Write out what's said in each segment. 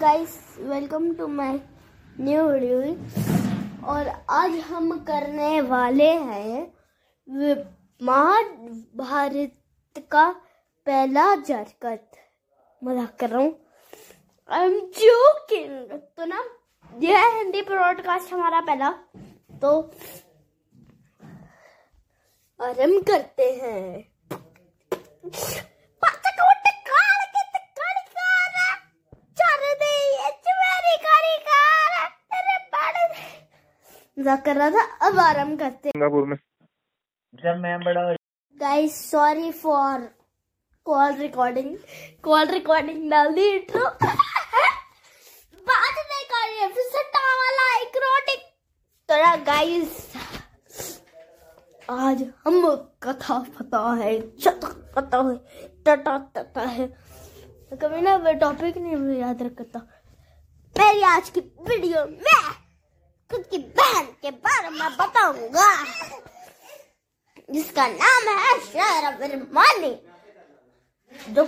Guys welcome to my new video और आज हम करने वाले हैं महाभारत का पहला जरकत मज़ाक कर रहा हूँ। आई एम जोकिंग तो ना, यह है हिंदी ब्रॉडकास्ट हमारा पहला। तो आरंभ करते हैं। मज़ाक कर रहा था अब आराम करते सिंगापुर में। जब मैं बड़ा guys sorry for call recording call recording डाल दी इंट्रो बात नहीं कर रही है फिर से वाला एक रोटी तो ना गाइस आज हम कथा पता है चत पता है टटा तता है। तो कभी ना मैं टॉपिक नहीं याद रखता। मेरी आज की वीडियो में खुद की बहन के बारे में बताऊँगा। जिसका नाम है शायरा बिरमानी जो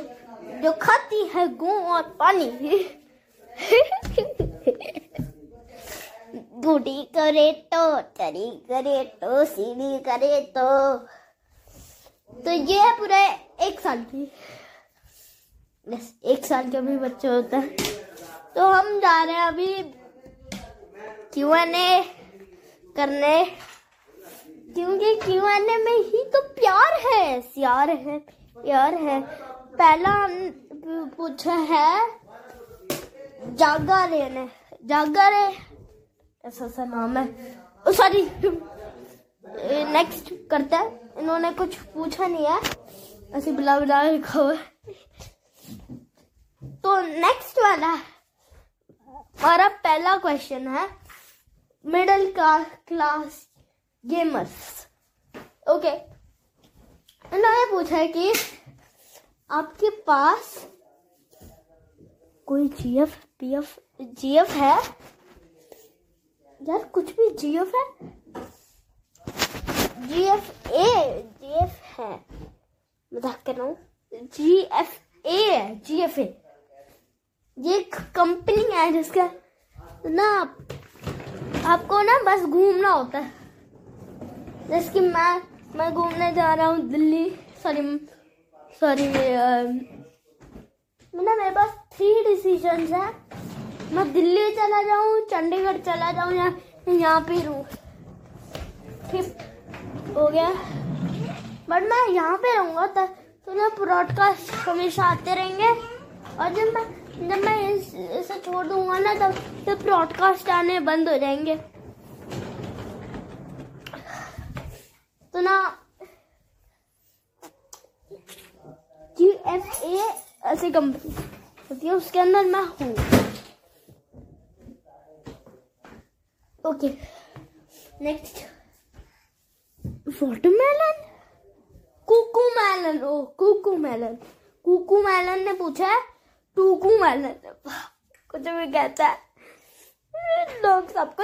जो खाती है गू और पानी। गुडी करे तो चरी करे तो सीढ़ी करे तो। तो ये है पूरे एक साल की। बस एक साल के भी बच्चे होते हैं। तो हम जा रहे हैं अभी क्यू एन ए करने, क्योंकि क्यू एन ए में ही तो प्यार है प्यार है प्यार है। पहला पूछा है जागरे ने जागरे ऐसा सा नाम है। सॉरी नेक्स्ट करता है। इन्होंने कुछ पूछा नहीं है, ऐसे बिला बिला लिखा हुआ तो नेक्स्ट वाला, हमारा पहला क्वेश्चन है मिडिल क्लास गेमर्स ओके इन्होंने पूछा है कि आपके पास कोई जीएफ पीएफ जीएफ है? यार, कुछ भी जीएफ है? जीएफ ए जीएफ है। मज़ाक कर रहा हूँ। जीएफ ए है जीएफ ए ये कंपनी है जिसका ना आपको ना बस घूमना होता है। जैसे कि मैं मैं घूमने जा रहा हूँ दिल्ली। सॉरी सॉरी ना मेरे पास थ्री डिसीज़न है। मैं दिल्ली चला जाऊँ चंडीगढ़ चला जाऊँ या यहाँ पे रहूँ। ठीक हो गया। बट मैं यहाँ पे रहूँगा तो, तो ना ब्रॉडकास्ट हमेशा आते रहेंगे। और जब मैं जब मैं इस, इसे छोड़ दूँगा ना तब तो ब्रॉडकास्ट आने बंद हो जाएँगे। तो ना जी एफ़ ए ऐसी कंपनी होती है उसके अंदर मैं हूँ। Okay next watermelon cucamelon oh cucamelon cucamelon ने पूछा है टूकू मेलन कुछ भी कहता है। लोग सबको